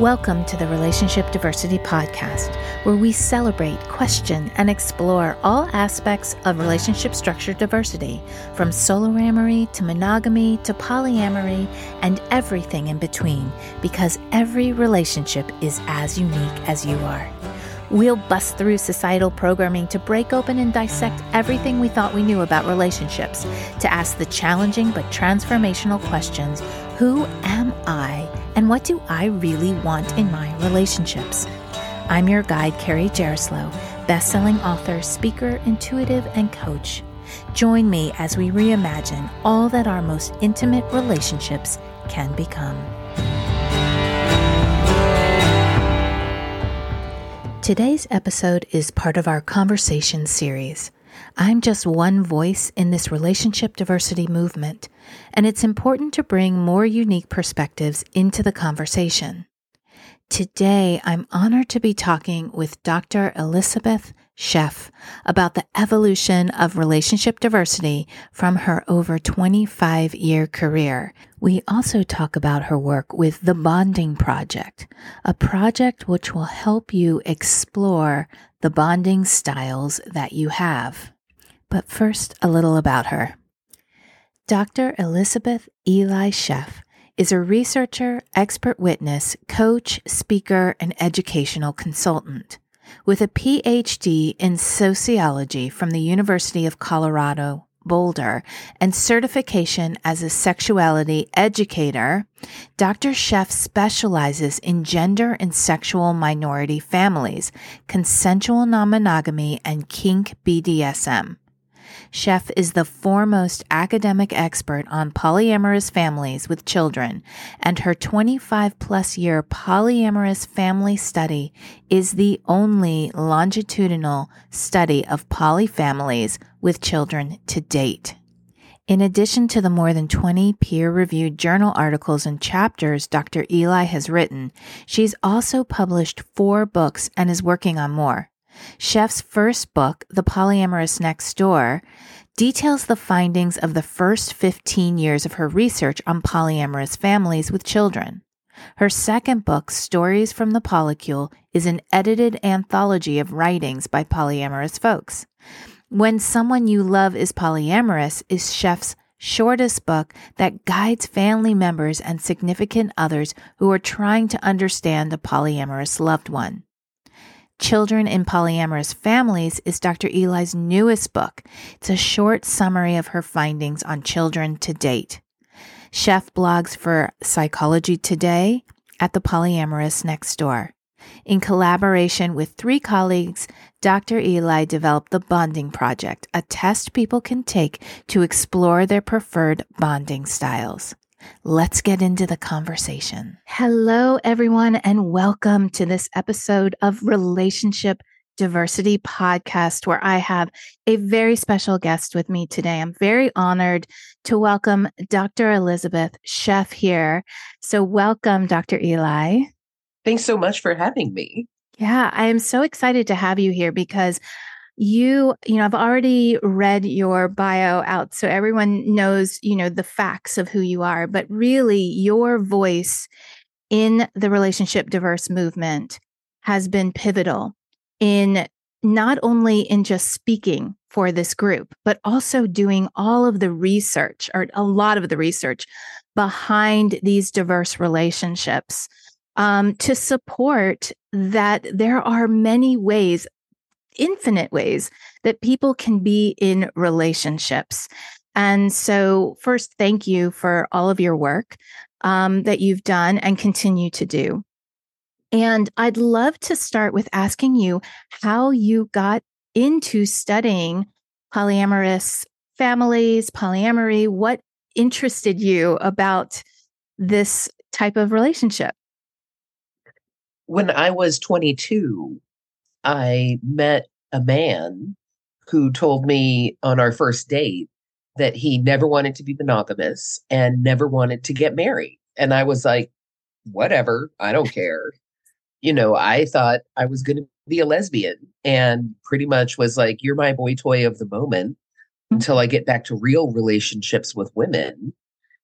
Welcome to the Relationship Diversity Podcast, where we celebrate, question, and explore all aspects of relationship structure diversity, from soloamory to monogamy to polyamory and everything in between, because every relationship is as unique as you are. We'll bust through societal programming to break open and dissect everything we thought we knew about relationships, to ask the challenging but transformational questions Who am I? And what do I really want in my relationships? I'm your guide, Carrie Jaroslaw, best-selling author, speaker, intuitive, and coach. Join me as we reimagine all that our most intimate relationships can become. Today's episode is part of our conversation series. I'm just one voice in this relationship diversity movement, and it's important to bring more unique perspectives into the conversation. Today, I'm honored to be talking with Dr. Elisabeth Sheff about the evolution of relationship diversity from her over 25 year career. We also talk about her work with the Bonding Project, a project which will help you explore the bonding styles that you have. But first, a little about her. Dr. Elisabeth Eli Sheff is a researcher, expert witness, coach, speaker, and educational consultant. With a PhD in sociology from the University of Colorado, Boulder, and certification as a sexuality educator, Dr. Sheff specializes in gender and sexual minority families, consensual non monogamy, and kink BDSM. Sheff is the foremost academic expert on polyamorous families with children, and her 25 plus year polyamorous family study is the only longitudinal study of polyfamilies with children to date. In addition to the more than 20 peer reviewed journal articles and chapters Dr. Eli has written, she's also published four books and is working on more. Sheff's first book, The Polyamorists Next Door, details the findings of the first 15 years of her research on polyamorous families with children. Her second book, Stories from the Polycule, is an edited anthology of writings by polyamorous folks. When Someone You Love is Polyamorous is Sheff's shortest book that guides family members and significant others who are trying to understand a polyamorous loved one. Children in Polyamorous Families is Dr. Eli's newest book. It's a short summary of her findings on children to date. Sheff blogs for Psychology Today at the Polyamorists Next Door. In collaboration with three colleagues, Dr. Eli developed the Bonding Project, a test people can take to explore their preferred bonding styles. Let's get into the conversation. Hello, everyone, and welcome to this episode of Relationship Diversity Podcast, where I have a very special guest with me today. I'm very honored to welcome Dr. Elisabeth Sheff here. So, welcome, Dr. Eli. Thanks so much for having me. Yeah, I am so excited to have you here because you you know i've already read your bio out so everyone knows you know the facts of who you are but really your voice in the relationship diverse movement has been pivotal in not only in just speaking for this group but also doing all of the research or a lot of the research behind these diverse relationships um, to support that there are many ways infinite ways that people can be in relationships. And so, first, thank you for all of your work um, that you've done and continue to do. And I'd love to start with asking you how you got into studying polyamorous families, polyamory. What interested you about this type of relationship? When I was 22, I met a man who told me on our first date that he never wanted to be monogamous and never wanted to get married. And I was like, whatever, I don't care. You know, I thought I was going to be a lesbian and pretty much was like, you're my boy toy of the moment until I get back to real relationships with women.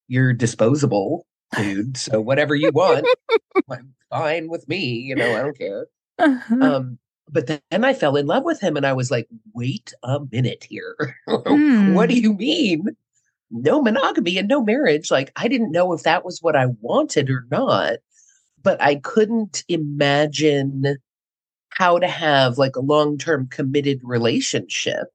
You're disposable dude. So whatever you want, I'm fine with me. You know, I don't care. Uh-huh. Um, but then I fell in love with him, and I was like, wait a minute here. Hmm. what do you mean? No monogamy and no marriage. Like, I didn't know if that was what I wanted or not, but I couldn't imagine how to have like a long term committed relationship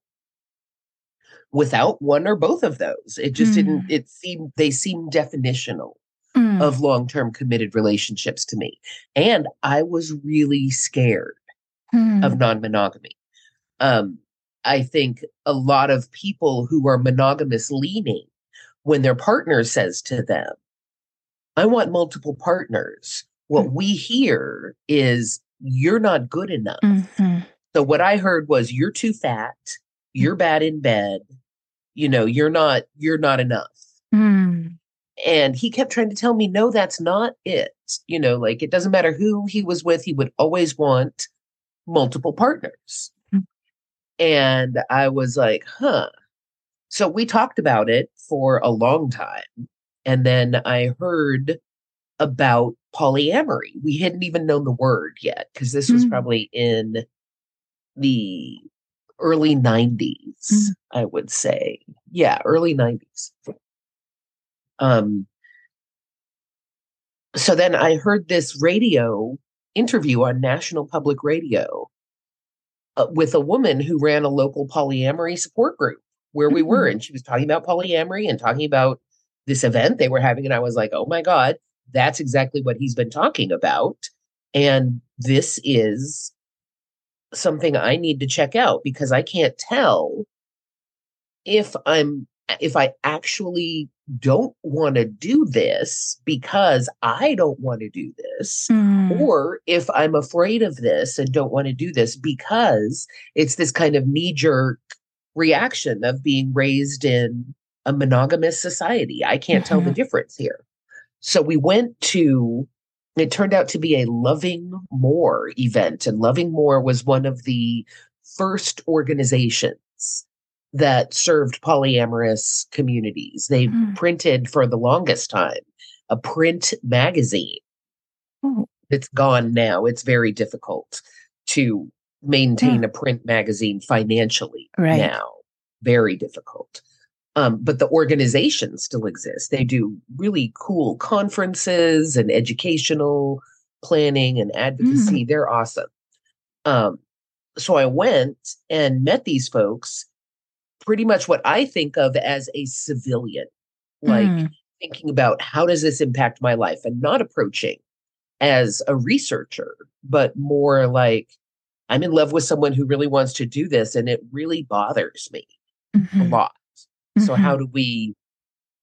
without one or both of those. It just didn't, Mm. it seemed, they seemed definitional Mm. of long term committed relationships to me. And I was really scared Mm. of non monogamy. Um, I think a lot of people who are monogamous leaning, when their partner says to them, I want multiple partners, what we hear is, you're not good enough. Mhm. So what I heard was, you're too fat, you're bad in bed, you know, you're not, you're not enough Mm. and he kept trying to tell me no that's not it you know like it doesn't matter who he was with he would always want multiple partners Mm. and i was like huh so we talked about it for a long time and then i heard about polyamory we hadn't even known the word yet because this was Mm. probably in the early 90s Mm. i would say yeah early 90s um so then i heard this radio interview on national public radio uh, with a woman who ran a local polyamory support group where we were Mm. and she was talking about polyamory and talking about this event they were having and i was like oh my god that's exactly what he's been talking about and this is something i need to check out because i can't tell if i'm if i actually don't want to do this because i don't want to do this Mm. or if I'm afraid of this and don't want to do this because it's this kind of knee jerk reaction of being raised in a monogamous society. I can't tell the Mhm. difference here. So we went to, it turned out to be a Loving More event, and Loving More was one of the first organizations that served polyamorous communities. They Mm. printed for the longest time a print magazine Oh. it's gone now. It's very difficult to maintain a print magazine financially Right. now. Very difficult. Um, but the organization still exists. They do really cool conferences and educational planning and advocacy. They're awesome. Um, so I went and met these folks, pretty much what I think of as a civilian, like Mm. thinking about how does this impact my life and not approaching as a researcher, but more like I'm in love with someone who really wants to do this and it really bothers me a Mhm. lot. So, Mhm. how do we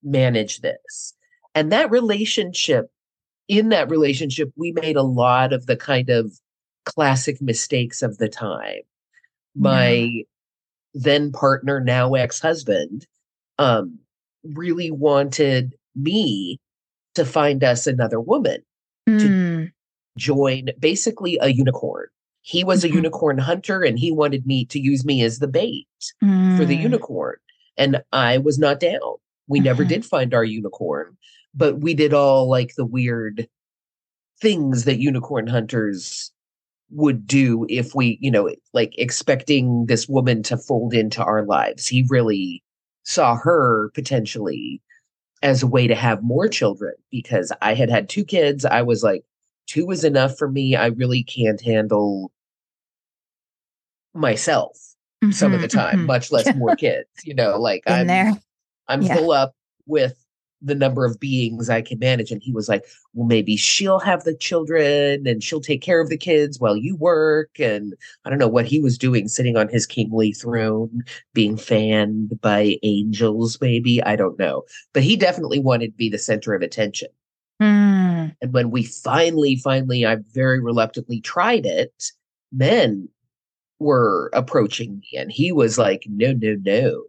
manage this? And that relationship, in that relationship, we made a lot of the kind of classic mistakes of the time. My then partner, now ex husband, um, really wanted me to find us another woman Mm. join basically a unicorn. He was a Mhm. unicorn hunter and he wanted me to use me as the bait for the Mm. unicorn. And I was not down. We never Mhm. did find our unicorn, but we did all like the weird things that unicorn hunters would do if we, you know, like expecting this woman to fold into our lives. He really saw her potentially as a way to have more children because I had had two kids. I was like, two is enough for me. I really can't handle myself some of the Mhm, time, mhm. much less more kids. You know, like In I'm there. I'm Yeah. full up with the number of beings I can manage. And he was like, Well, maybe she'll have the children and she'll take care of the kids while you work. And I don't know what he was doing, sitting on his kingly throne, being fanned by angels, maybe. I don't know. But he definitely wanted to be the center of attention. Mm. And when we finally, finally, I very reluctantly tried it, men were approaching me and he was like, no, no, no.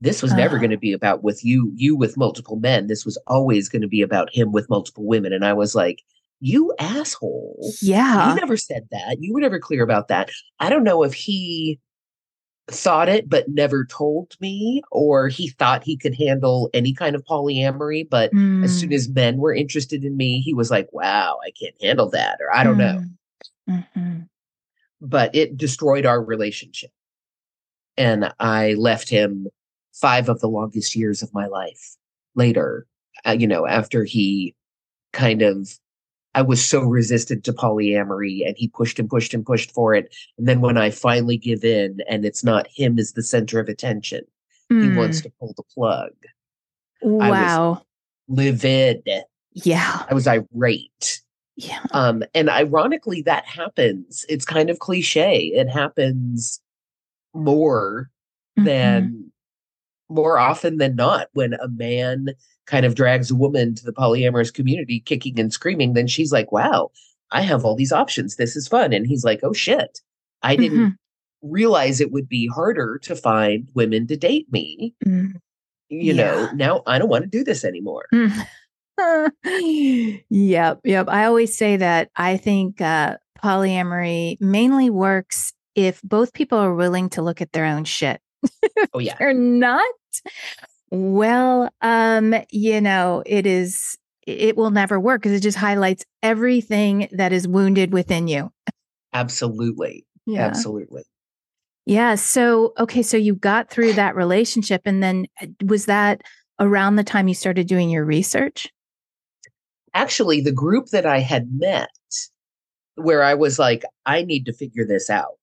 This was never Ah. going to be about with you, you with multiple men. This was always going to be about him with multiple women. And I was like, you asshole. Yeah. You never said that. You were never clear about that. I don't know if he thought it but never told me or he thought he could handle any kind of polyamory but mm. as soon mm. as men were interested in me he was like wow i can't handle that or i don't mm. know mm-hmm. but it destroyed our relationship and i left him five of the longest years of my life later uh, you know after he kind of I was so resistant to polyamory and he pushed and pushed and pushed for it. And then when I finally give in and it's not him as the center of attention, mm. he wants hmm. to pull the plug. Wow. livid. Yeah. I was irate. Yeah. Um, and ironically, that happens. It's kind of cliche. It happens more mm-hmm. than more often than not when a man kind of drags a woman to the polyamorous community kicking and screaming, then she's like, wow, I have all these options. This is fun. And he's like, oh shit, I didn't mm-hmm. realize it would be harder to find women to date me. Mm. You yeah. know, now I don't want to do this anymore. yep. Yep. I always say that I think uh, polyamory mainly works if both people are willing to look at their own shit. oh, yeah. They're not well, um, you know, it is it will never work because it just highlights everything that is wounded within you. Absolutely. Yeah. Absolutely. Yeah. So, okay. So you got through that relationship. And then uh, was that around the time you started doing your research? Actually, the group that I had met where I was like, I need to figure this out.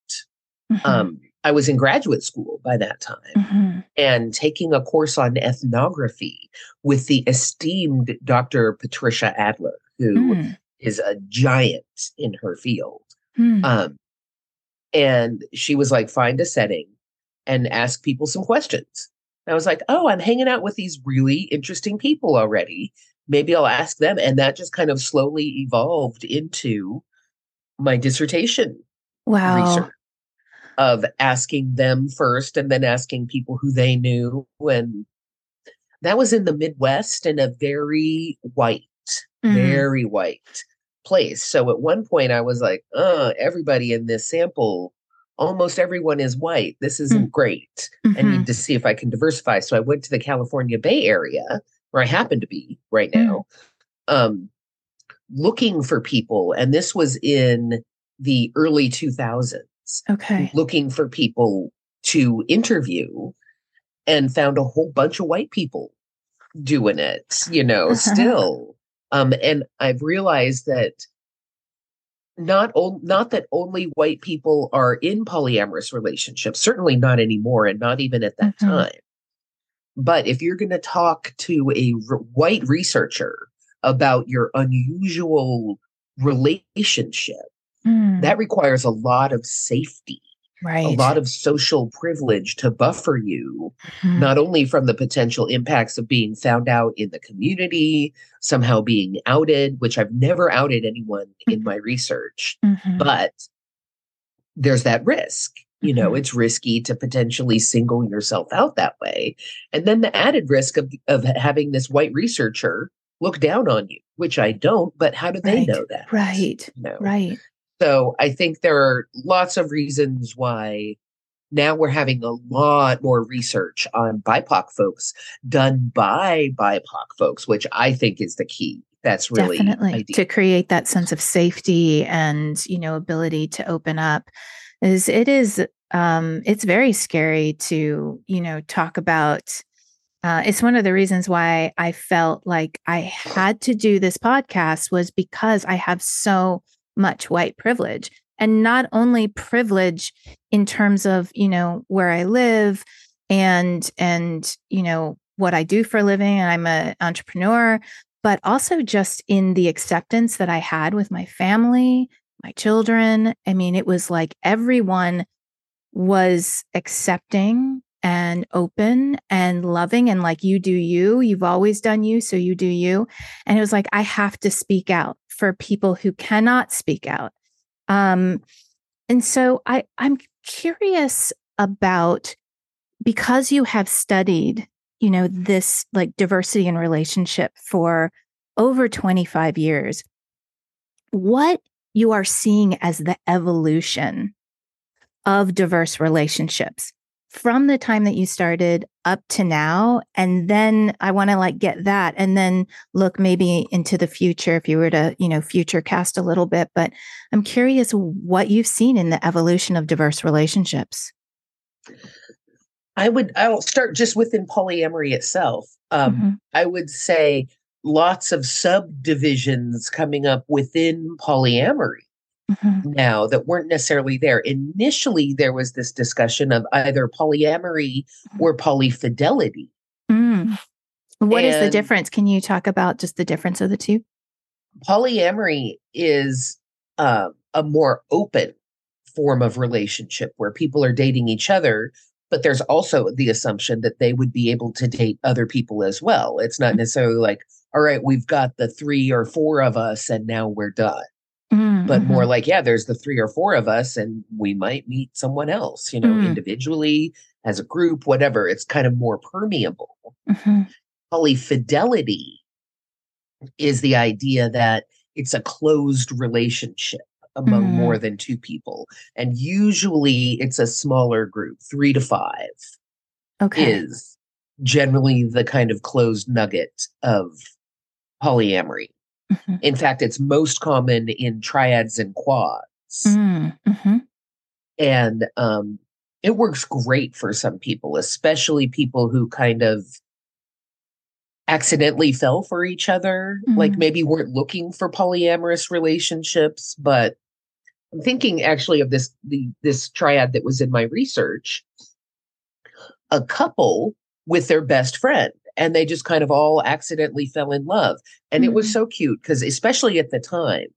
Mm-hmm. Um, I was in graduate school by that time mm-hmm. and taking a course on ethnography with the esteemed Dr. Patricia Adler, who mm. is a giant in her field. Mm. Um, and she was like, find a setting and ask people some questions. And I was like, oh, I'm hanging out with these really interesting people already. Maybe I'll ask them. And that just kind of slowly evolved into my dissertation wow. research of asking them first and then asking people who they knew. And that was in the Midwest in a very white, mm-hmm. very white place. So at one point I was like, uh, everybody in this sample, almost everyone is white. This isn't mm-hmm. great. Mm-hmm. I need to see if I can diversify. So I went to the California Bay Area where I happen to be right mm. now. Um, looking for people and this was in the early 2000s Okay. Looking for people to interview and found a whole bunch of white people doing it, you know, still. Um, and I've realized that not o- not that only white people are in polyamorous relationships, certainly not anymore, and not even at that mm-hmm. time. But if you're going to talk to a re- white researcher about your unusual relationship, Mm. That requires a lot of safety, right. a lot of social privilege to buffer you, mm. not only from the potential impacts of being found out in the community, somehow being outed, which I've never outed anyone mm-hmm. in my research, mm-hmm. but there's that risk. You know, mm-hmm. it's risky to potentially single yourself out that way. And then the added risk of, of having this white researcher look down on you, which I don't, but how do they right. know that? Right. You know? Right. So I think there are lots of reasons why now we're having a lot more research on BIPOC folks done by BIPOC folks, which I think is the key. That's really definitely ideal. to create that sense of safety and you know ability to open up. Is it is um, it's very scary to you know talk about. Uh, it's one of the reasons why I felt like I had to do this podcast was because I have so much white privilege. And not only privilege in terms of you know where i live and and you know what i do for a living and i'm an entrepreneur but also just in the acceptance that i had with my family my children. I mean it was like everyone was accepting and open and loving and like you do you you've always done you so you do you. And it was like i have to speak out for people who cannot speak out. Um and so i i'm curious about because you have studied you know this like diversity in relationship for over 25 years what you are seeing as the evolution of diverse relationships from the time that you started up to now and then i want to like get that and then look maybe into the future if you were to you know future cast a little bit but i'm curious what you've seen in the evolution of diverse relationships. I would i'll start just within polyamory itself. Um, mm-hmm. i would say lots of subdivisions coming up within polyamory mm-hmm. now that weren't necessarily there. Initially, there was this discussion of either polyamory or polyfidelity. Mm. What and is the difference? Can you talk about just the difference of the two? Polyamory is uh, a more open form of relationship where people are dating each other, but there's also the assumption that they would be able to date other people as well. It's not mm. necessarily like, all right, we've got the three or four of us and now we're done mm-hmm. but more like, yeah, there's the three or four of us, and we might meet someone else, you know, mm-hmm. individually, as a group, whatever. It's kind of more permeable. Mm-hmm. Polyfidelity is the idea that it's a closed relationship among mm. more than two people. And usually it's a smaller group, three to five. Okay. Is generally the kind of closed nugget of polyamory. Mm-hmm. In fact, it's most common in triads and quads. Mm, mm-hmm. And um, it works great for some people, especially people who kind of accidentally fell for each other, mm-hmm. like maybe weren't looking for polyamorous relationships, but I'm thinking actually of this the this triad that was in my research. A couple with their best friend and they just kind of all accidentally fell in love. And mm-hmm. it was mm-hmm. so cute because, especially at the time,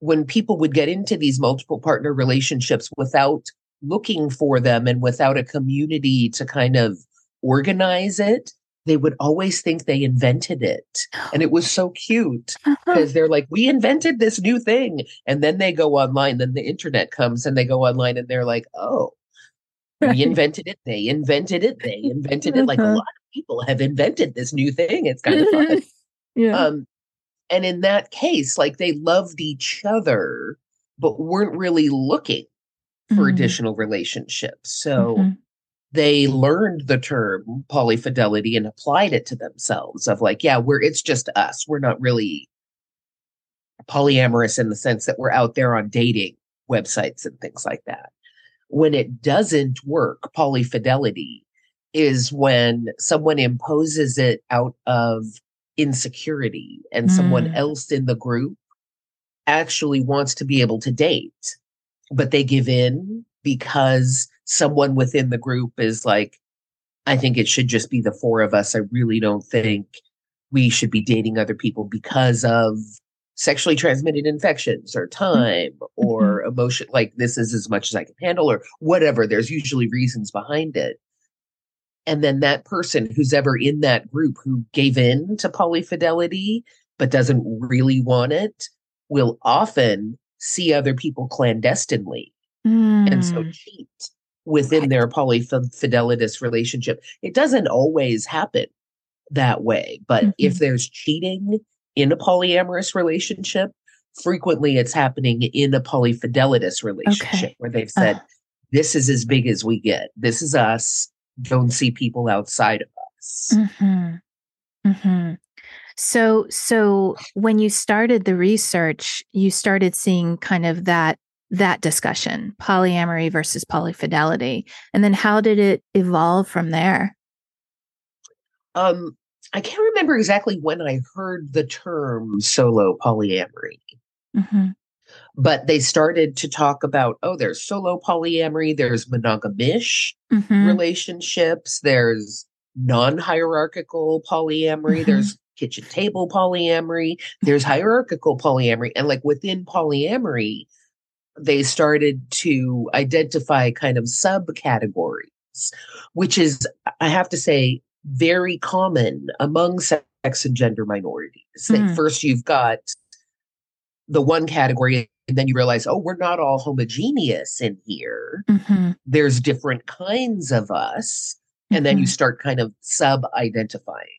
when people would get into these multiple partner relationships without looking for them and without a community to kind of organize it, they would always think they invented it. And it was so cute because they're like, we invented this new thing. And then they go online, then the internet comes and they go online and they're like, oh, we invented it. They invented it. They invented it. Like a uh-huh. lot people have invented this new thing. It's kind of fun. yeah. Um, and in that case, like they loved each other, but weren't really looking for mm-hmm. additional relationships. So mm-hmm. they learned the term polyfidelity and applied it to themselves of like, yeah, we're it's just us. We're not really polyamorous in the sense that we're out there on dating websites and things like that. When it doesn't work, polyfidelity, is when someone imposes it out of insecurity and mm. someone else in the group actually wants to be able to date, but they give in because someone within the group is like, I think it should just be the four of us. I really don't think we should be dating other people because of sexually transmitted infections or mm-hmm. time mm-hmm. or emotion. Like, this is as much as I can handle or whatever. There's usually reasons behind it. And then that person who's ever in that group who gave in to polyfidelity but doesn't really want it will often see other people clandestinely mm. and so mm. cheat within their polyfidelitous relationship. It doesn't always happen that way, but mm-hmm. if there's cheating in a polyamorous relationship, frequently it's happening in a polyfidelitous relationship okay. where they've said, uh. This is as big as we get. This is us don't see people outside of us. Mm-hmm. Mm-hmm. So, so when you started the research, you started seeing kind of that that discussion, polyamory versus polyfidelity, and then how did it evolve from there? Um, I can't remember exactly when I heard the term solo polyamory. Mm-hmm but they started to talk about oh there's solo polyamory there's monogamish mm-hmm. relationships there's non-hierarchical polyamory mm-hmm. there's kitchen table polyamory there's hierarchical polyamory and like within polyamory they started to identify kind of subcategories which is i have to say very common among sex and gender minorities mm. first you've got the one category and then you realize oh we're not all homogeneous in here mm-hmm. there's different kinds of us and mm-hmm. then you mm-hmm. start kind of sub identifying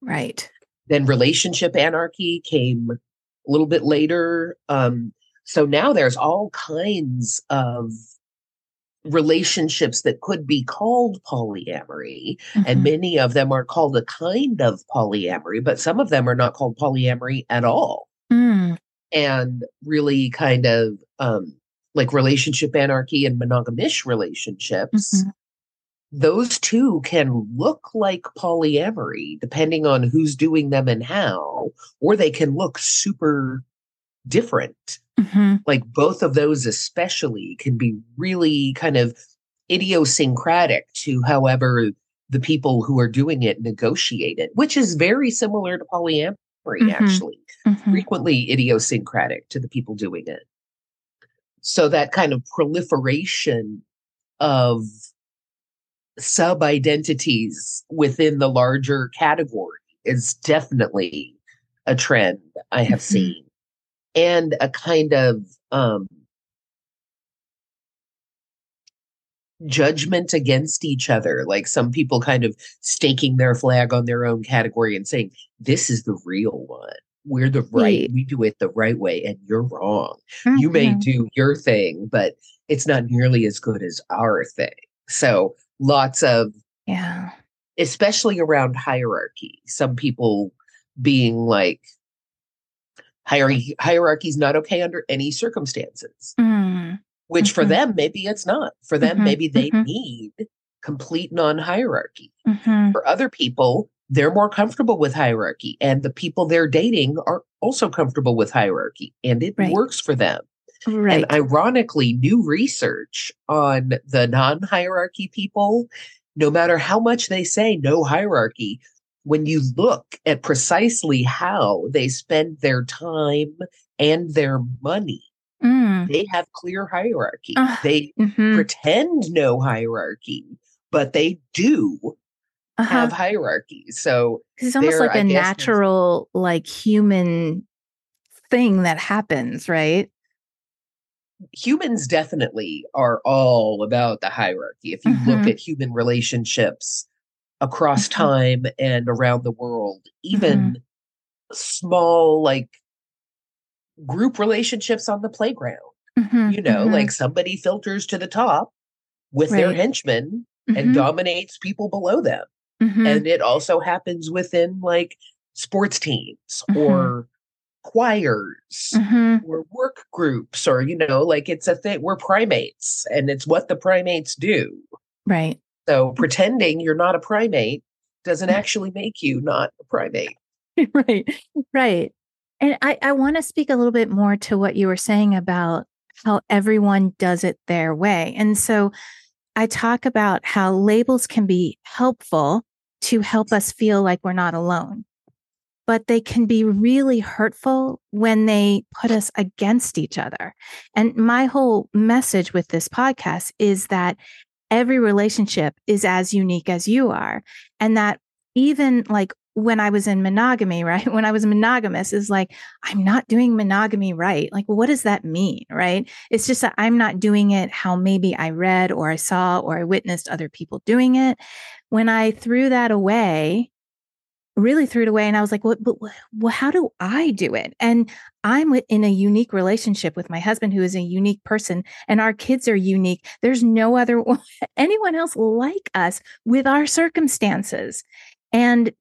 right then relationship anarchy came a little bit later um, so now there's all kinds of relationships that could be called polyamory Mm-hmm. and many of them are called a kind of polyamory but some of them are not called polyamory at all Mm, and really kind of um like relationship anarchy and monogamish relationships Mhm. those two can look like polyamory depending on who's doing them and how or they can look super different mhm. like both of those especially can be really kind of idiosyncratic to however the people who are doing it negotiate it which is very similar to polyamory Mhm. actually Mhm. frequently idiosyncratic to the people doing it so that kind of proliferation of sub identities within the larger category is definitely a trend i have Mhm. seen and a kind of um judgment against each other like some people kind of staking their flag on their own category and saying this is the real one we're the right we do it the right way and you're wrong you may Mhm. do your thing but it's not nearly as good as our thing so lots of Yeah. especially around hierarchy some people being like hierarchy hierarchy is not okay under any circumstances Mm, which for Mhm. them maybe it's not for them Mhm, maybe they mhm. need complete non-hierarchy mhm. for other people they're more comfortable with hierarchy and the people they're dating are also comfortable with hierarchy and it Right. works for them Right. and ironically, new research on the non hierarchy people, no matter how much they say no hierarchy, when you look at precisely how they spend their time and their money, Mm, they have clear hierarchy. Ah, they mhm. pretend no hierarchy, but they do Uh-huh. have hierarchy. So it's almost like I a guess natural, like human thing that happens, right? humans definitely are all about the hierarchy. If you look Mhm. at human relationships across Mhm. time and around the world, Mm-hmm. even small, like group relationships on the playground, Mhm, you know, mhm, like somebody filters to the top with their henchmen and dominates people below them. Mhm. And it also happens within like sports teams Mhm. or choirs Mhm. or work groups or you know like it's a thing we're primates and it's what the primates do Right. so pretending you're not a primate doesn't actually make you not a primate right right and i i want to speak a little bit more to what you were saying about how everyone does it their way and so i talk about how labels can be helpful to help us feel like we're not alone but they can be really hurtful when they put us against each other. And my whole message with this podcast is that every relationship is as unique as you are and that even like when I was in monogamy, right? When I was monogamous, is like, I'm not doing monogamy right. Like, what does that mean? Right. It's just that I'm not doing it how maybe I read or I saw or I witnessed other people doing it. When I threw that away, really threw it away, and I was like, well, but well, how do I do it? And I'm in a unique relationship with my husband, who is a unique person, and our kids are unique. There's no other anyone else like us with our circumstances. And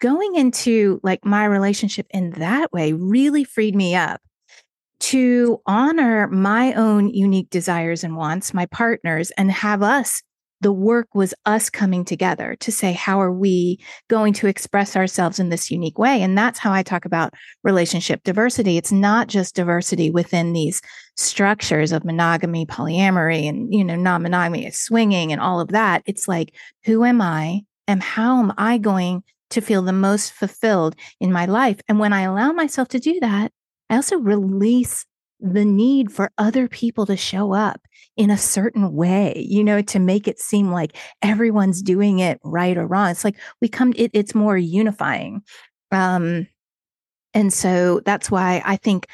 going into like my relationship in that way really freed me up to honor my own unique desires and wants, my partners, and have us. The work was us coming together to say, how are we going to express ourselves in this unique way? And that's how I talk about relationship diversity. It's not just diversity within these structures of monogamy, polyamory, and, you know, non monogamy, swinging, and all of that. It's like, who am I? And how am I going to feel the most fulfilled in my life? And when I allow myself to do that, I also release the need for other people to show up in a certain way, you know, to make it seem like everyone's doing it right or wrong. It's like we come, it, it's more unifying. Um, and so that's why I think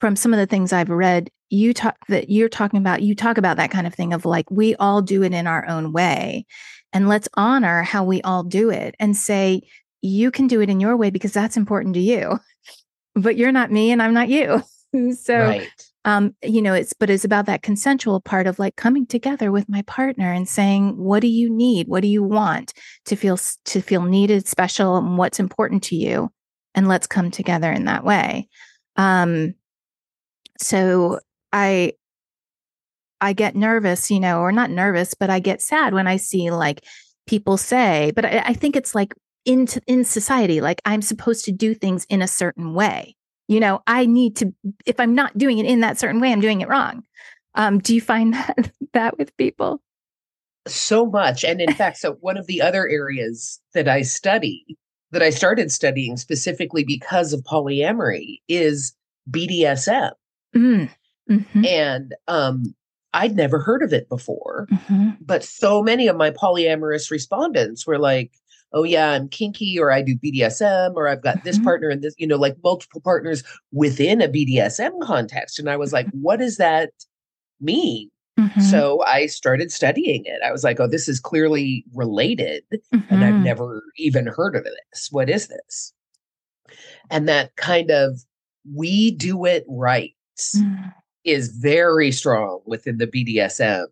from some of the things I've read, you talk that you're talking about, you talk about that kind of thing of like, we all do it in our own way. And let's honor how we all do it and say, you can do it in your way because that's important to you. But you're not me and I'm not you. so right um, you know, it's but it's about that consensual part of like coming together with my partner and saying, what do you need? What do you want to feel to feel needed, special, and what's important to you? And let's come together in that way. Um, so I I get nervous, you know, or not nervous, but I get sad when I see like people say, but I, I think it's like in in society, like I'm supposed to do things in a certain way. You know, I need to if I'm not doing it in that certain way, I'm doing it wrong. Um, do you find that that with people? So much. And in fact, so one of the other areas that I study, that I started studying specifically because of polyamory is BDSM. Mm. Mm-hmm. And um, I'd never heard of it before. Mm-hmm. But so many of my polyamorous respondents were like, oh, yeah, I'm kinky, or I do BDSM, or I've got mm-hmm. this partner and this, you know, like multiple partners within a BDSM context. And I was like, what does that mean? Mm-hmm. So I started studying it. I was like, oh, this is clearly related. And I've mm-hmm. never even heard of this. What is this? And that kind of we do it right mm. Is very strong within the BDSM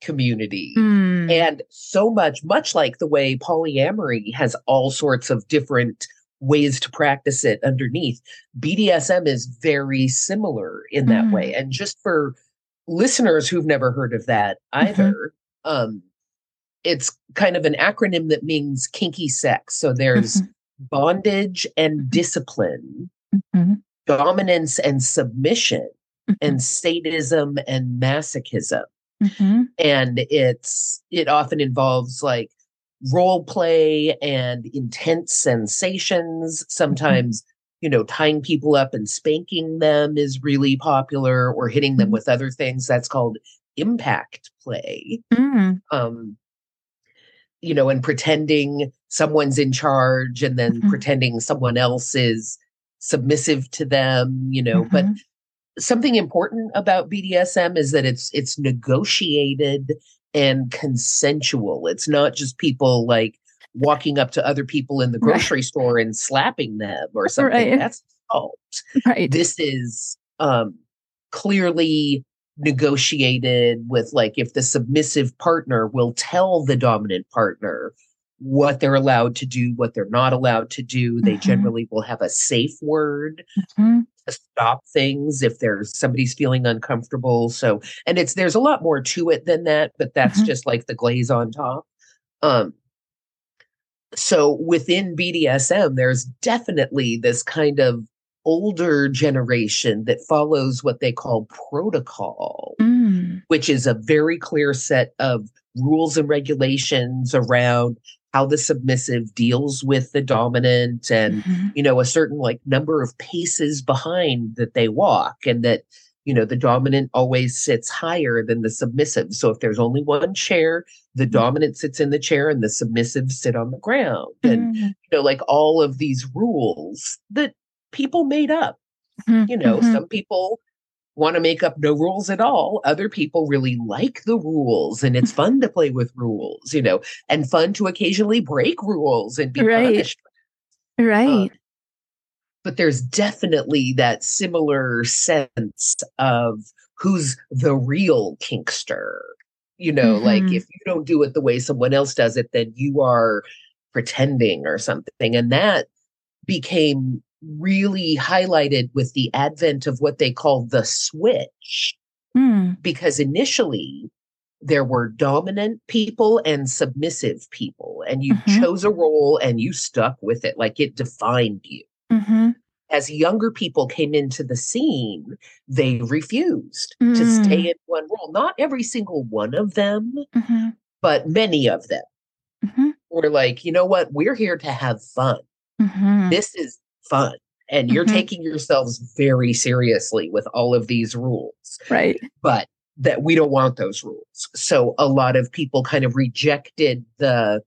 community. Mm. And so much, much like the way polyamory has all sorts of different ways to practice it underneath, BDSM is very similar in that mm. way. And just for listeners who've never heard of that mm-hmm. either, mm-hmm. um, it's kind of an acronym that means kinky sex. So there's mm-hmm. bondage and mm-hmm. discipline, mm-hmm dominance and submission. And sadism and masochism. Mm-hmm. And it's it often involves like role play and intense sensations. Mm-hmm. Sometimes, mm-hmm. you know, tying people up and spanking them is really popular or hitting them mm-hmm. with other things. That's called impact play. Mm. Um, you know, and pretending someone's in charge and then mm-hmm. pretending someone else is submissive to them, you know, mm-hmm. but something important about BDSM is that it's it's negotiated and consensual. It's not just people like walking up to other people in the grocery right. store and slapping them or something. Right. That's assault. Right. This is um clearly negotiated with like if the submissive partner will tell the dominant partner what they're allowed to do, what they're not allowed to do. They mm-hmm. generally will have a safe word mm-hmm. to stop things if there's somebody's feeling uncomfortable. So, and it's there's a lot more to it than that, but that's mm-hmm. just like the glaze on top. Um, so within BDSM, there's definitely this kind of older generation that follows what they call protocol, mm. which is a very clear set of rules and regulations around how the submissive deals with the dominant and mm-hmm. you know a certain like number of paces behind that they walk and that you know the dominant always sits higher than the submissive so if there's only one chair the mm-hmm. dominant sits in the chair and the submissive sit on the ground and mm-hmm. you know like all of these rules that people made up mm-hmm. you know mm-hmm. some people want to make up no rules at all. Other people really like the rules and it's fun to play with rules, you know, and fun to occasionally break rules and be right. punished. Right. Uh, but there's definitely that similar sense of who's the real kinkster. You know, mm-hmm. like if you don't do it the way someone else does it, then you are pretending or something. And that became really highlighted with the advent of what they call the switch. Mm. Because initially, there were dominant people and submissive people, and you mm-hmm. chose a role and you stuck with it like it defined you. Mm-hmm. As younger people came into the scene, they refused mm. to stay mm. in one role. Not every single one of them, mm-hmm. but many of them mm-hmm. were like, you know what? We're here to have fun. Mm-hmm. This is fun and you're mm-hmm. taking yourselves very seriously with all of these rules. Right. But that we don't want those rules. So a lot of people kind of rejected the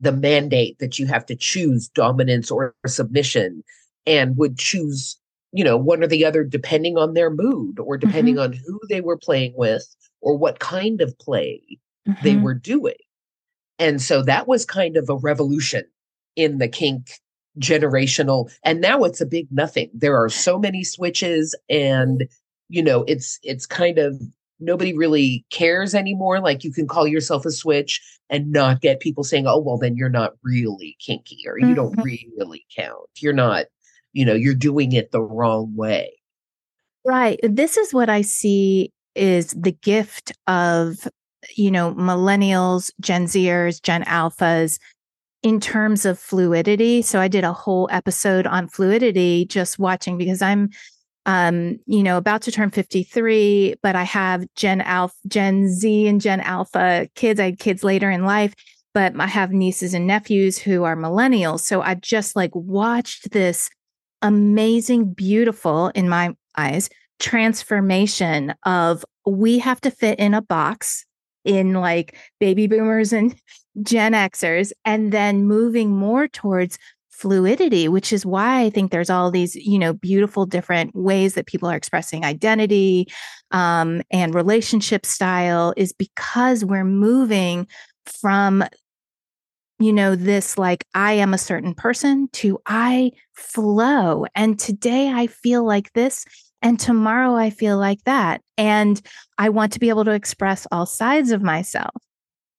the mandate that you have to choose dominance or submission and would choose, you know, one or the other depending on their mood or depending mm-hmm. on who they were playing with or what kind of play mm-hmm. they were doing. And so that was kind of a revolution in the kink generational and now it's a big nothing there are so many switches and you know, it's it's kind of nobody really cares anymore. Like you can call yourself a switch and not get people saying, "Oh, well, then you're not really kinky or you don't Mhm. really count. You're not, you know, you're doing it the wrong way." Right. This is what I see is the gift of, you know, millennials, Gen Zers, Gen Alphas in terms of fluidity. So I did a whole episode on fluidity just watching because I'm um, you know, about to turn 53, but I have Gen Alpha, Gen Z and Gen Alpha kids. I had kids later in life, but I have nieces and nephews who are millennials. So I just like watched this amazing, beautiful in my eyes transformation of we have to fit in a box in like baby boomers and Gen Xers, and then moving more towards fluidity, which is why I think there's all these, you know, beautiful different ways that people are expressing identity um, and relationship style, is because we're moving from you know, this like I am a certain person to I flow. And today I feel like this. And tomorrow I feel like that. And I want to be able to express all sides of myself.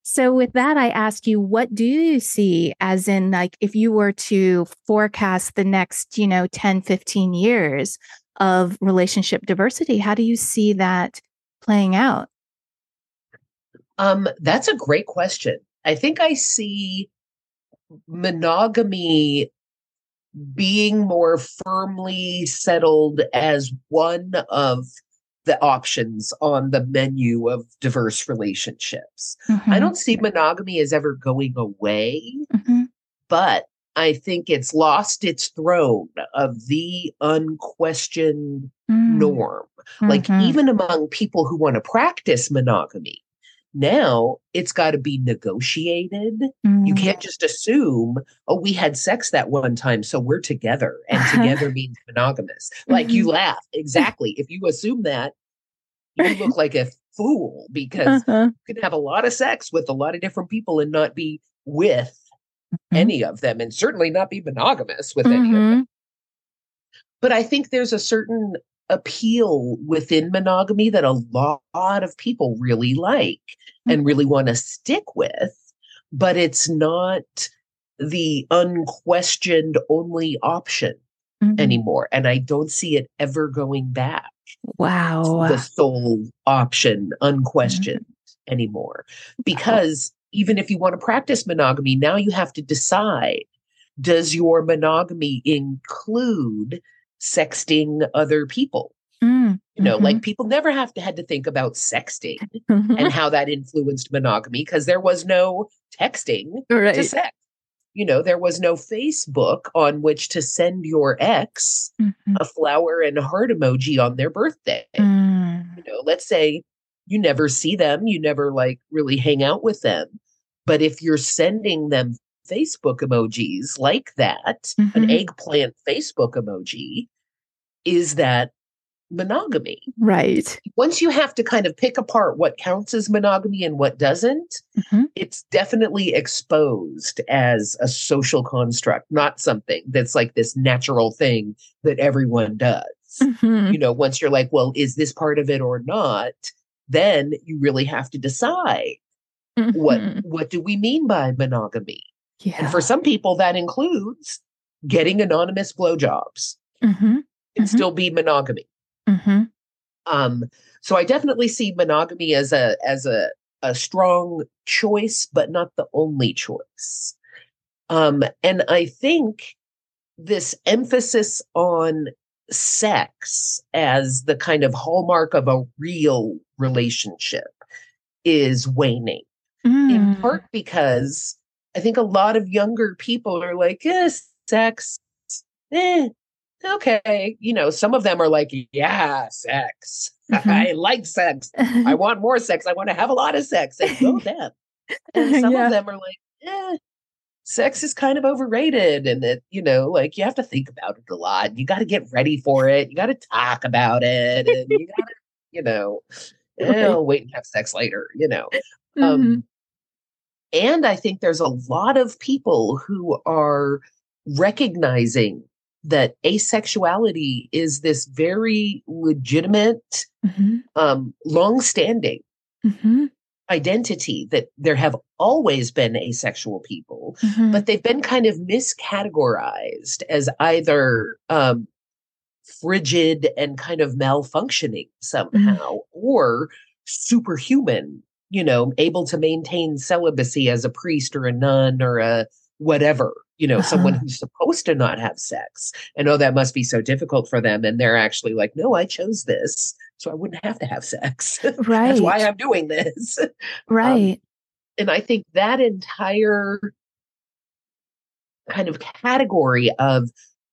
So, with that, I ask you, what do you see as in, like, if you were to forecast the next, you know, 10, 15 years of relationship diversity, how do you see that playing out? Um, that's a great question. I think I see monogamy being more firmly settled as one of the options on the menu of diverse relationships. Mm-hmm. I don't see monogamy as ever going away, hmm but I think it's lost its throne of the unquestioned norm. Like, Mhm. even among people who want to practice monogamy, now it's got to be negotiated. You Mm. can't just assume, oh, we had sex that one time, so we're together, and together means monogamous. Like, you laugh. Exactly. If you assume that, you look like a fool because Uh-huh. you can have a lot of sex with a lot of different people and not be with Mhm. any of them, and certainly not be monogamous with any of them. Mhm. But I think there's a certain appeal within monogamy that a lot of people really like and really want to stick with, but it's not the unquestioned only option Mhm. anymore. And I don't see it ever going back. Wow. the sole option unquestioned anymore because even if you want to practice monogamy now you have to decide does your monogamy include sexting other people Mm. you know like people never have to had to think about sexting Mhm. and how that influenced monogamy because there was no texting to sex you know there was no facebook on which to send your ex Mhm. a flower and a heart emoji on their birthday Mm. you know let's say you never see them you never like really hang out with them but if you're sending them facebook emojis like that an Mhm. eggplant facebook emoji is that monogamy Right. once you have to kind of pick apart what counts as monogamy and what doesn't Mhm. it's definitely exposed as a social construct not something that's like this natural thing that everyone does Mhm. you know once you're like well is this part of it or not then you really have to decide what Mhm. what do we mean by monogamy Yeah. and for some people that includes getting anonymous blowjobs Mhm. can Mhm. still be monogamy Mhm. um so i definitely see monogamy as a as a a strong choice but not the only choice um and i think this emphasis on sex as the kind of hallmark of a real relationship is waning in Mm. part because i think a lot of younger people are like eh, sex eh, okay. You know some of them are like yeah sex. Mhm. i like sex. I want more sex. I want to have a lot of sex. And go them. And some Yeah. of them are like eh, sex is kind of overrated and that you know like you have to think about it a lot. You got to get ready for it. You got to talk about it and you got to you know Right. Wait and have sex later you know? Mhm. um and i think there's a lot of people who are recognizing that asexuality is this very legitimate, Mm-hmm. um, long-standing Mm-hmm. identity that there have always been asexual people, Mm-hmm. but they've been kind of miscategorized as either um, frigid and kind of malfunctioning somehow or superhuman, you know, able to maintain celibacy as a priest or a nun or a whatever, you know, someone Uh-huh. who's supposed to not have sex. And oh, that must be so difficult for them. And they're actually like, no, I chose this. So I wouldn't have to have sex. right. That's why I'm doing this. right. and I think that entire kind of category of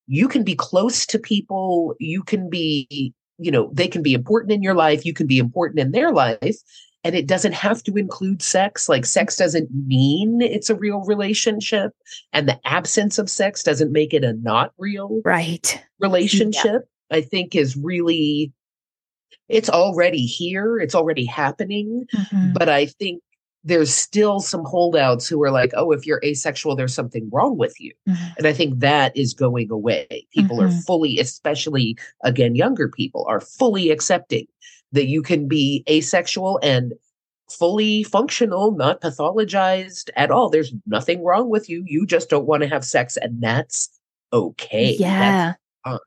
you can be close to people, you can be, you know, they can be important in your life, you can be important in their life. And it doesn't have to include sex. Like, sex doesn't mean it's a real relationship. And the absence of sex doesn't make it a not real right. relationship. I think is really, it's already here, it's already happening Mhm. but I think there's still some holdouts who are like, oh, if you're asexual, there's something wrong with you. Mhm. And I think that is going away. People are Mhm. fully, especially again, younger people are fully accepting that you can be asexual and fully functional, not pathologized at all. There's nothing wrong with you. You just don't want to have sex, and that's okay. Yeah. fine.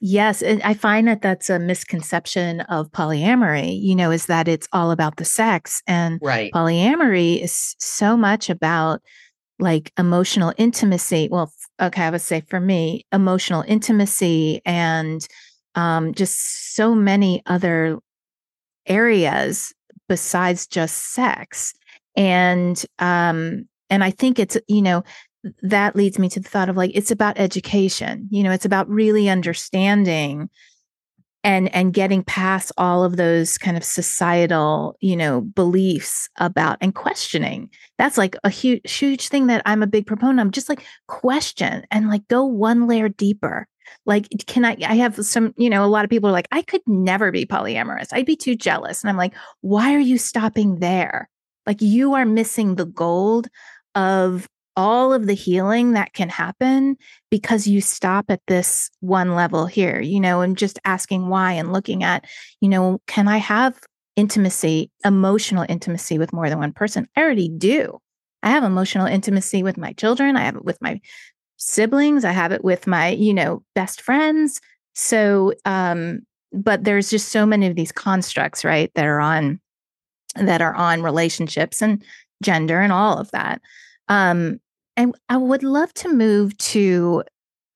Yes, and I find that that's a misconception of polyamory, you know, is that it's all about the sex. And right. polyamory is so much about like emotional intimacy. Well, okay, I would say for me, emotional intimacy and um, just so many other areas besides just sex. And um, and I think it's you know that leads me to the thought of like it's about education. You know, it's about really understanding and and getting past all of those kind of societal you know beliefs about and questioning that's like a huge huge thing that i'm a big proponent of just like question and like go one layer deeper like can i i have some you know a lot of people are like i could never be polyamorous i'd be too jealous and i'm like why are you stopping there like you are missing the gold of all of the healing that can happen because you stop at this one level here, you know, and just asking why and looking at, you know, can I have intimacy, emotional intimacy with more than one person? I already do. I have emotional intimacy with my children. I have it with my siblings. I have it with my, you know, best friends. So, um, but there's just so many of these constructs, right, that are on that are on relationships and gender and all of that. Um, and I would love to move to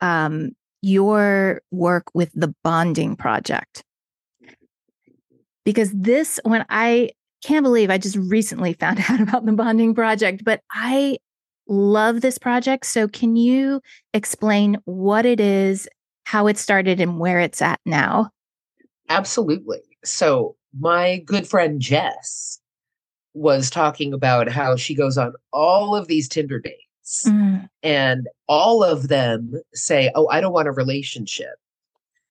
um, your work with the bonding project. Because this, when I can't believe I just recently found out about the bonding project, but I love this project. So, can you explain what it is, how it started, and where it's at now? Absolutely. So, my good friend Jess was talking about how she goes on all of these Tinder dates Mm, and all of them say, Oh, I don't want a relationship.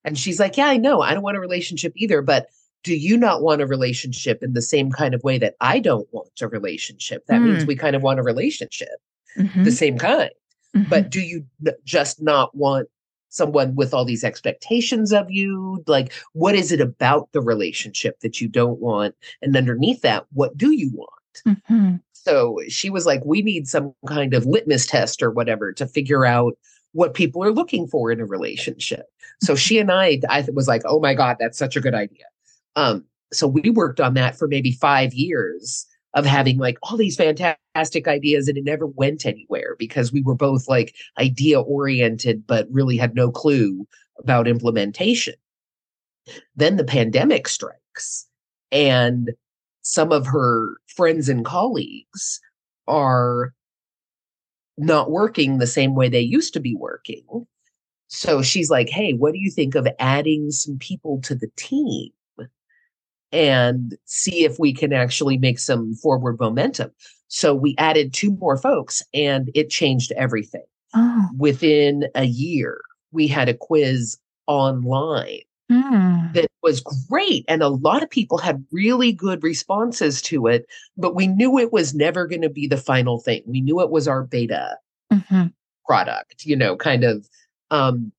And she's like, Yeah, I know. I don't want a relationship either. But do you not want a relationship in the same kind of way that I don't want a relationship? That means Mm. we kind of want a relationship, mhm, the same kind. mhm. But do you just not want someone with all these expectations of you? Like, what is it about the relationship that you don't want? And underneath that, what do you want? Mhm. So she was like, we need some kind of litmus test or whatever to figure out what people are looking for in a relationship. So she and I, I was like, oh my God, that's such a good idea. Um, so we worked on that for maybe five years of having like all these fantastic ideas and it never went anywhere because we were both like idea oriented, but really had no clue about implementation. Then the pandemic strikes and some of her friends and colleagues are not working the same way they used to be working. So she's like, hey, what do you think of adding some people to the team and see if we can actually make some forward momentum? So we added two more folks and it changed everything. Oh. Within a year, we had a quiz online Mm. that was great. And a lot of people had really good responses to it, but we knew it was never going to be the final thing. We knew it was our beta Mhm. product, you know, kind of um,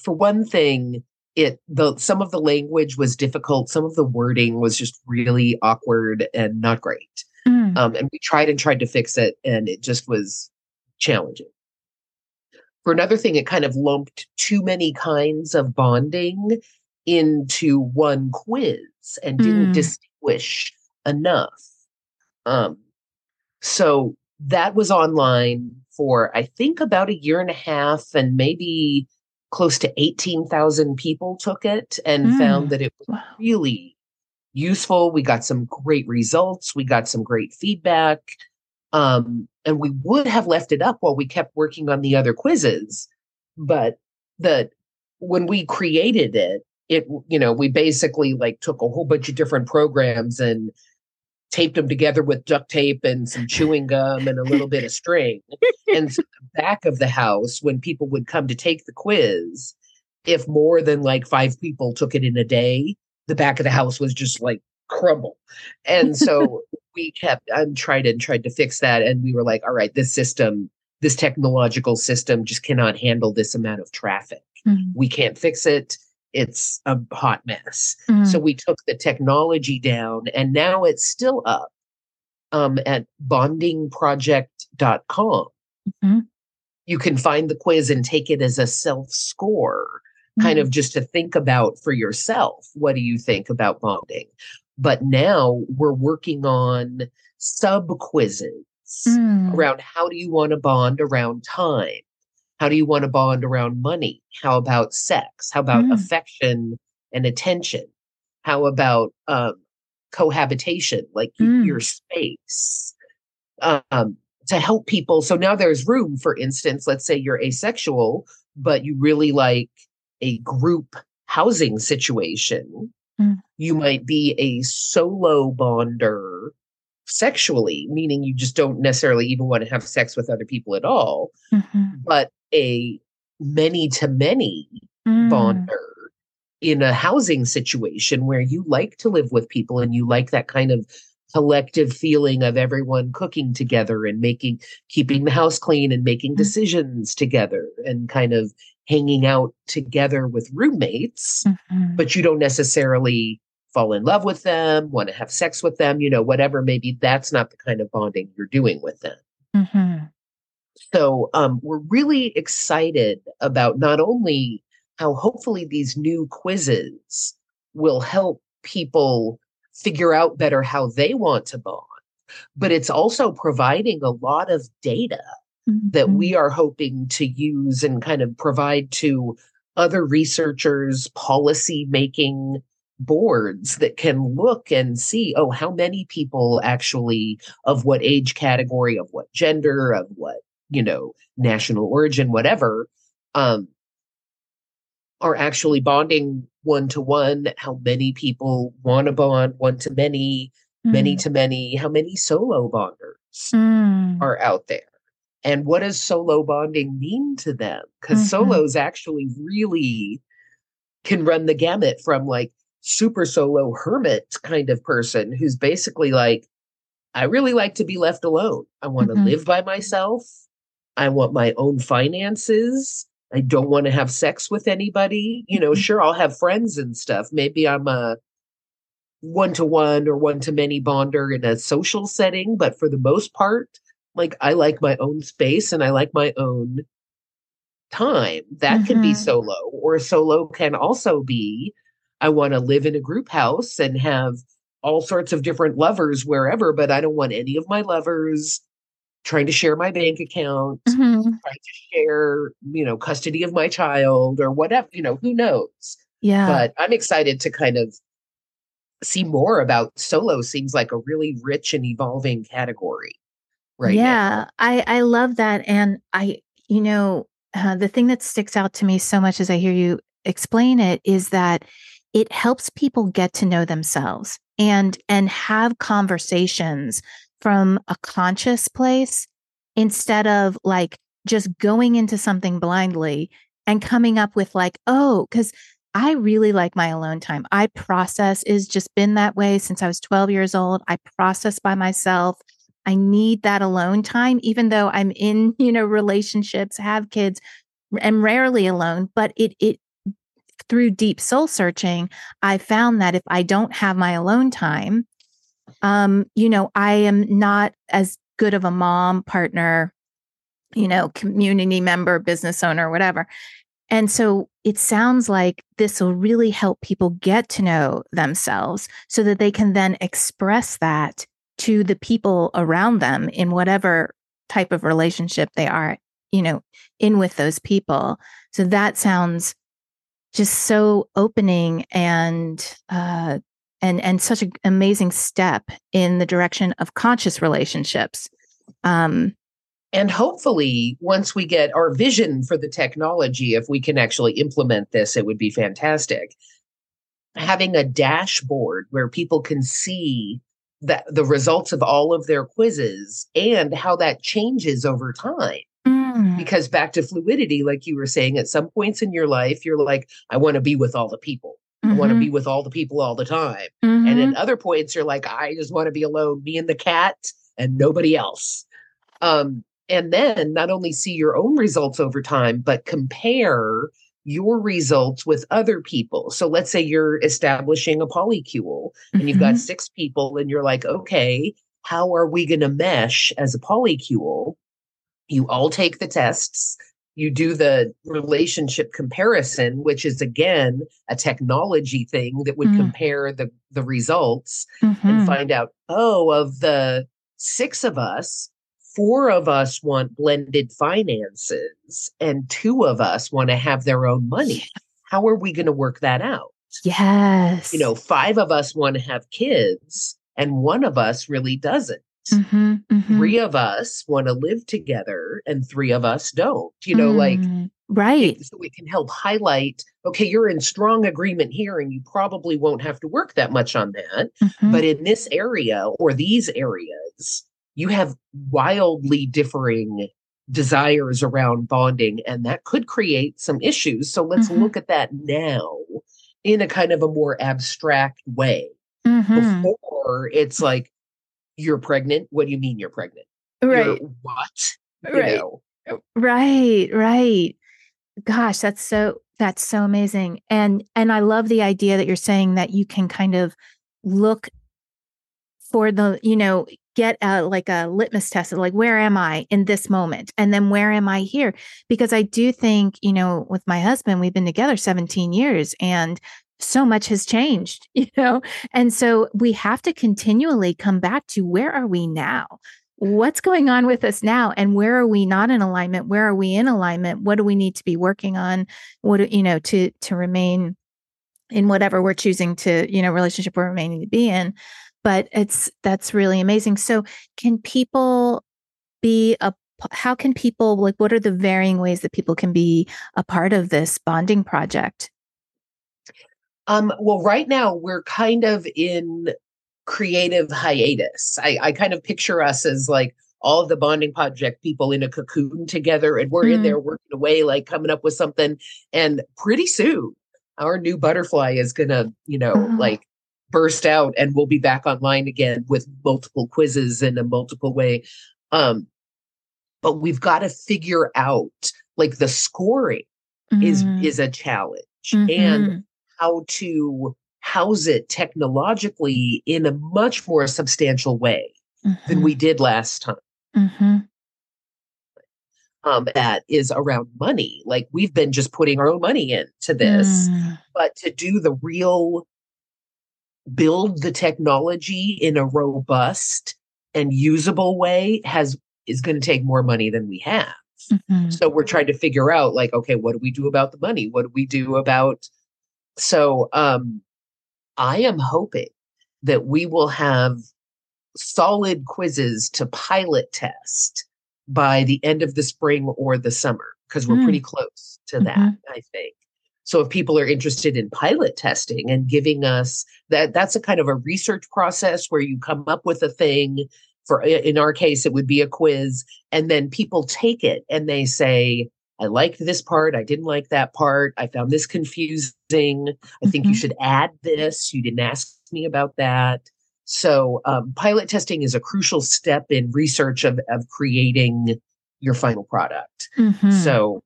for one thing, it the some of the language was difficult. Some of the wording was just really awkward and not great. Mm. Um, and we tried and tried to fix it, and it just was challenging. For another thing, it kind of lumped too many kinds of bonding into one quiz and didn't mm. distinguish enough. Um, so that was online for I think about a year and a half, and maybe close to 18,000 people took it and mm. found that it was really useful. We got some great results, we got some great feedback. Um, and we would have left it up while we kept working on the other quizzes. But the when we created it, it you know, we basically like took a whole bunch of different programs and taped them together with duct tape and some chewing gum and a little bit of string. And so the back of the house, when people would come to take the quiz, if more than like five people took it in a day, the back of the house was just like crumble. And so we kept and tried and tried to fix that. And we were like, all right, this system, this technological system just cannot handle this amount of traffic. Mm-hmm. We can't fix it it's a hot mess. Mm-hmm. So we took the technology down and now it's still up um, at bondingproject.com. Mm-hmm. You can find the quiz and take it as a self score, mm-hmm. kind of just to think about for yourself. What do you think about bonding? But now we're working on sub quizzes mm. around how do you want to bond around time? How do you want to bond around money? How about sex? How about mm. affection and attention? How about um, cohabitation, like mm. your space? Um, to help people. So now there's room, for instance, let's say you're asexual, but you really like a group housing situation. Mm. You might be a solo bonder sexually, meaning you just don't necessarily even want to have sex with other people at all. Mm-hmm. But a many to many mm. bonder in a housing situation where you like to live with people and you like that kind of collective feeling of everyone cooking together and making keeping the house clean and making mm. decisions together and kind of hanging out together with roommates mm-hmm. but you don't necessarily fall in love with them want to have sex with them you know whatever maybe that's not the kind of bonding you're doing with them mm-hmm. So um, we're really excited about not only how hopefully these new quizzes will help people figure out better how they want to bond, but it's also providing a lot of data mm-hmm. that we are hoping to use and kind of provide to other researchers, policy making boards that can look and see oh how many people actually of what age category of what gender of what you know, national origin, whatever, um, are actually bonding one to one, how many people want to bond one to many, mm. many to many, how many solo bonders mm. are out there. And what does solo bonding mean to them? Because mm-hmm. solos actually really can run the gamut from like super solo hermit kind of person who's basically like, I really like to be left alone. I want to mm-hmm. live by myself. I want my own finances. I don't want to have sex with anybody. You know, mm-hmm. sure, I'll have friends and stuff. Maybe I'm a one to one or one to many bonder in a social setting, but for the most part, like I like my own space and I like my own time. That mm-hmm. can be mm-hmm. solo, or solo can also be I want to live in a group house and have all sorts of different lovers wherever, but I don't want any of my lovers trying to share my bank account, mm-hmm. trying to share, you know, custody of my child or whatever, you know, who knows? Yeah. But I'm excited to kind of see more about solo seems like a really rich and evolving category right yeah now. i i love that and i you know uh, the thing that sticks out to me so much as i hear you explain it is that it helps people get to know themselves and and have conversations from a conscious place instead of like just going into something blindly and coming up with like, oh, because I really like my alone time. I process is just been that way since I was 12 years old. I process by myself. I need that alone time, even though I'm in, you know, relationships, have kids, am rarely alone, but it it through deep soul searching, I found that if I don't have my alone time, um, you know, I am not as good of a mom, partner, you know, community member, business owner, whatever. And so it sounds like this will really help people get to know themselves so that they can then express that to the people around them in whatever type of relationship they are, you know, in with those people. So that sounds just so opening and uh and and such an amazing step in the direction of conscious relationships. Um and hopefully, once we get our vision for the technology, if we can actually implement this, it would be fantastic. Having a dashboard where people can see that the results of all of their quizzes and how that changes over time. Mm. Because back to fluidity, like you were saying, at some points in your life, you're like, I want to be with all the people. Mm-hmm. I want to be with all the people all the time. Mm-hmm. And at other points, you're like, I just want to be alone, me and the cat and nobody else. Um, and then not only see your own results over time, but compare your results with other people. So let's say you're establishing a polycule mm-hmm. and you've got mm-hmm. six people, and you're like, okay, how are we going to mesh as a polycule? You all take the tests. You do the relationship comparison, which is again a technology thing that would mm-hmm. compare the, the results mm-hmm. and find out, oh, of the six of us, four of us want blended finances and two of us want to have their own money. How are we going to work that out? Yes. You know, five of us want to have kids and one of us really doesn't. Mm-hmm, mm-hmm. Three of us want to live together and three of us don't. You know, mm, like, right. So we can help highlight okay, you're in strong agreement here and you probably won't have to work that much on that. Mm-hmm. But in this area or these areas, you have wildly differing desires around bonding, and that could create some issues. So let's mm-hmm. look at that now in a kind of a more abstract way. Mm-hmm. Before it's like, you're pregnant. What do you mean you're pregnant? Right. You're what? right. Know? Uh, right. Right. Gosh, that's so that's so amazing. And and I love the idea that you're saying that you can kind of look for the, you know, get a like a litmus test of like where am i in this moment and then where am i here because i do think you know with my husband we've been together 17 years and so much has changed you know? And so we have to continually come back to where are we now? What's going on with us now? And where are we not in alignment? Where are we in alignment? What do we need to be working on? What you know to to remain in whatever we're choosing to you know relationship we're remaining to be in? But it's that's really amazing. So can people be a how can people like what are the varying ways that people can be a part of this bonding project? Um, well, right now we're kind of in creative hiatus. I, I kind of picture us as like all the bonding project people in a cocoon together and we're mm. in there working away, like coming up with something. And pretty soon our new butterfly is gonna, you know, uh-huh. like burst out and we'll be back online again with multiple quizzes in a multiple way. Um, but we've got to figure out like the scoring mm-hmm. is is a challenge mm-hmm. and how to house it technologically in a much more substantial way mm-hmm. than we did last time. Mm-hmm. Um, that is around money. Like we've been just putting our own money into this, mm. but to do the real build the technology in a robust and usable way has is going to take more money than we have. Mm-hmm. So we're trying to figure out like okay, what do we do about the money? What do we do about so um I am hoping that we will have solid quizzes to pilot test by the end of the spring or the summer because we're mm. pretty close to that, mm-hmm. I think. So if people are interested in pilot testing and giving us that, that's a kind of a research process where you come up with a thing. For in our case, it would be a quiz, and then people take it and they say, I liked this part. I didn't like that part. I found this confusing. I think mm-hmm. you should add this. You didn't ask me about that. So, um, pilot testing is a crucial step in research of, of creating your final product. Mm-hmm. So,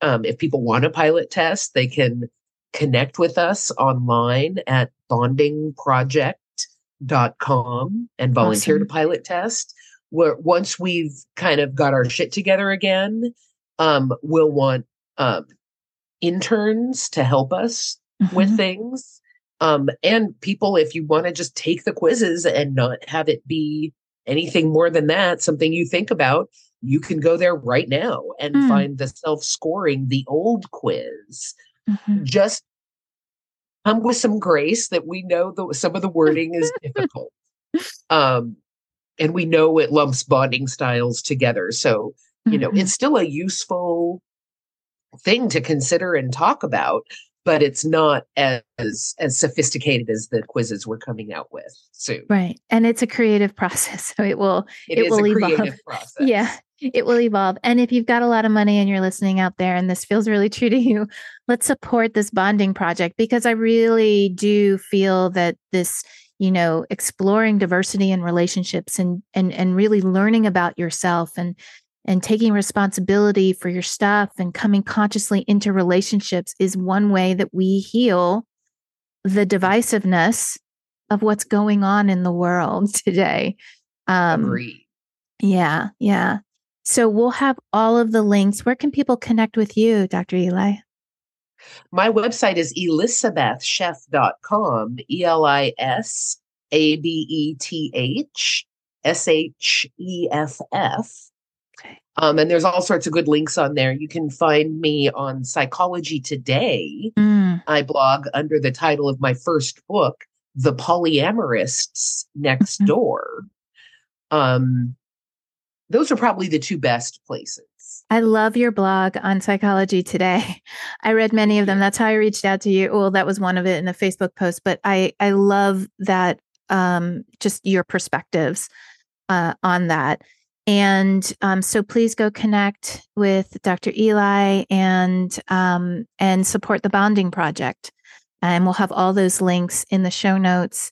um, if people want a pilot test, they can connect with us online at bondingproject.com and volunteer Awesome. to pilot test. Where once we've kind of got our shit together again, um, we'll want um, interns to help us with Mhm. things. Um, and people, if you want to just take the quizzes and not have it be anything more than that, something you think about, you can go there right now and Hmm. find the self scoring, the old quiz. Mhm. Just come with some grace that we know the, some of the wording is difficult. Um, and we know it lumps bonding styles together. So, you know, Mhm. it's still a useful thing to consider and talk about, but it's not as as sophisticated as the quizzes we're coming out with soon. right. And it's a creative process. So it will it it is will a evolve. creative process. Yeah, it will evolve. And if you've got a lot of money and you're listening out there and this feels really true to you, let's support this bonding project because I really do feel that this, you know, exploring diversity and relationships and and and really learning about yourself and and taking responsibility for your stuff and coming consciously into relationships is one way that we heal the divisiveness of what's going on in the world today. Um, Agree. yeah, yeah. So we'll have all of the links. Where can people connect with you, Dr. Eli? My website is elisabethsheff.com, E L I S A B E T H S H E F F. Um, and there's all sorts of good links on there. You can find me on Psychology Today. Mm, I blog under the title of my first book, The Polyamorists Next Mhm. Door. Um, those are probably the two best places. I love your blog on Psychology Today. I read many of them. That's how I reached out to you. Well, that was one of it in a Facebook post, but I I love that um, just your perspectives uh, on that. And um, so please go connect with Dr. Eli and um, and support the Bonding Project. And we'll have all those links in the show notes.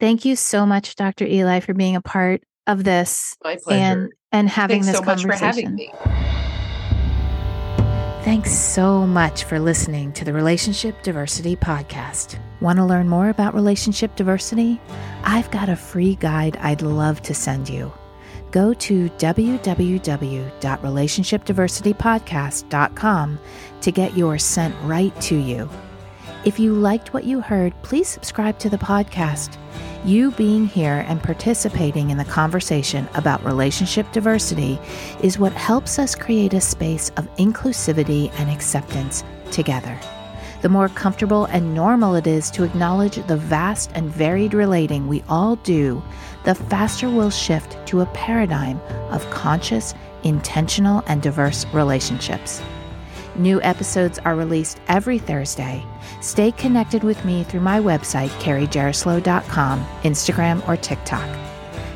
Thank you so much, Dr. Eli, for being a part of this My pleasure. and and having Thanks this so much for having me. Thanks so much for listening to the Relationship Diversity Podcast. Want to learn more about relationship diversity? I've got a free guide I'd love to send you. Go to www.relationshipdiversitypodcast.com to get yours sent right to you. If you liked what you heard, please subscribe to the podcast. You being here and participating in the conversation about relationship diversity is what helps us create a space of inclusivity and acceptance together. The more comfortable and normal it is to acknowledge the vast and varied relating we all do, the faster we'll shift to a paradigm of conscious, intentional, and diverse relationships. New episodes are released every Thursday. Stay connected with me through my website, carriejaroslow.com, Instagram, or TikTok.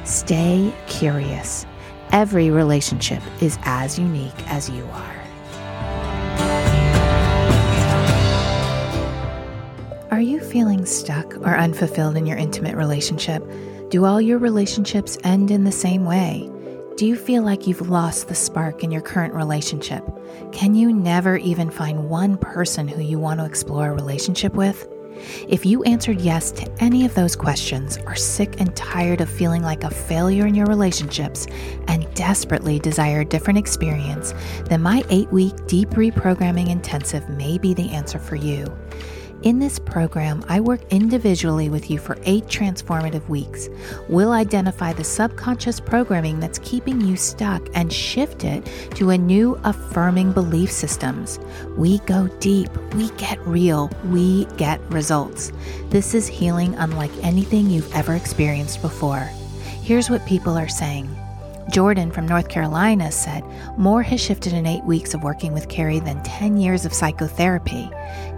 Stay curious. Every relationship is as unique as you are. Are you feeling stuck or unfulfilled in your intimate relationship? Do all your relationships end in the same way? Do you feel like you've lost the spark in your current relationship? Can you never even find one person who you want to explore a relationship with? If you answered yes to any of those questions, are sick and tired of feeling like a failure in your relationships, and desperately desire a different experience, then my eight week deep reprogramming intensive may be the answer for you. In this program, I work individually with you for eight transformative weeks. We'll identify the subconscious programming that's keeping you stuck and shift it to a new affirming belief systems. We go deep, we get real, we get results. This is healing unlike anything you've ever experienced before. Here's what people are saying. Jordan from North Carolina said, More has shifted in eight weeks of working with Carrie than 10 years of psychotherapy.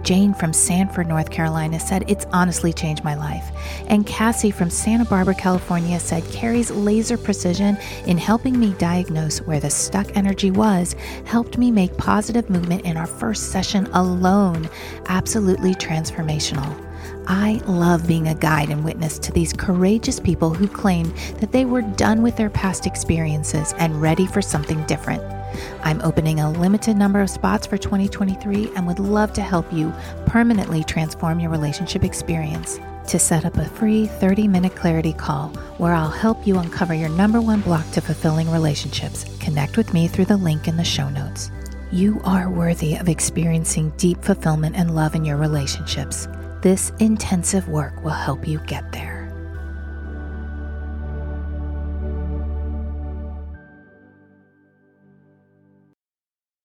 Jane from Sanford, North Carolina said, It's honestly changed my life. And Cassie from Santa Barbara, California said, Carrie's laser precision in helping me diagnose where the stuck energy was helped me make positive movement in our first session alone. Absolutely transformational. I love being a guide and witness to these courageous people who claim that they were done with their past experiences and ready for something different. I'm opening a limited number of spots for 2023 and would love to help you permanently transform your relationship experience. To set up a free 30 minute clarity call where I'll help you uncover your number one block to fulfilling relationships, connect with me through the link in the show notes. You are worthy of experiencing deep fulfillment and love in your relationships. This intensive work will help you get there.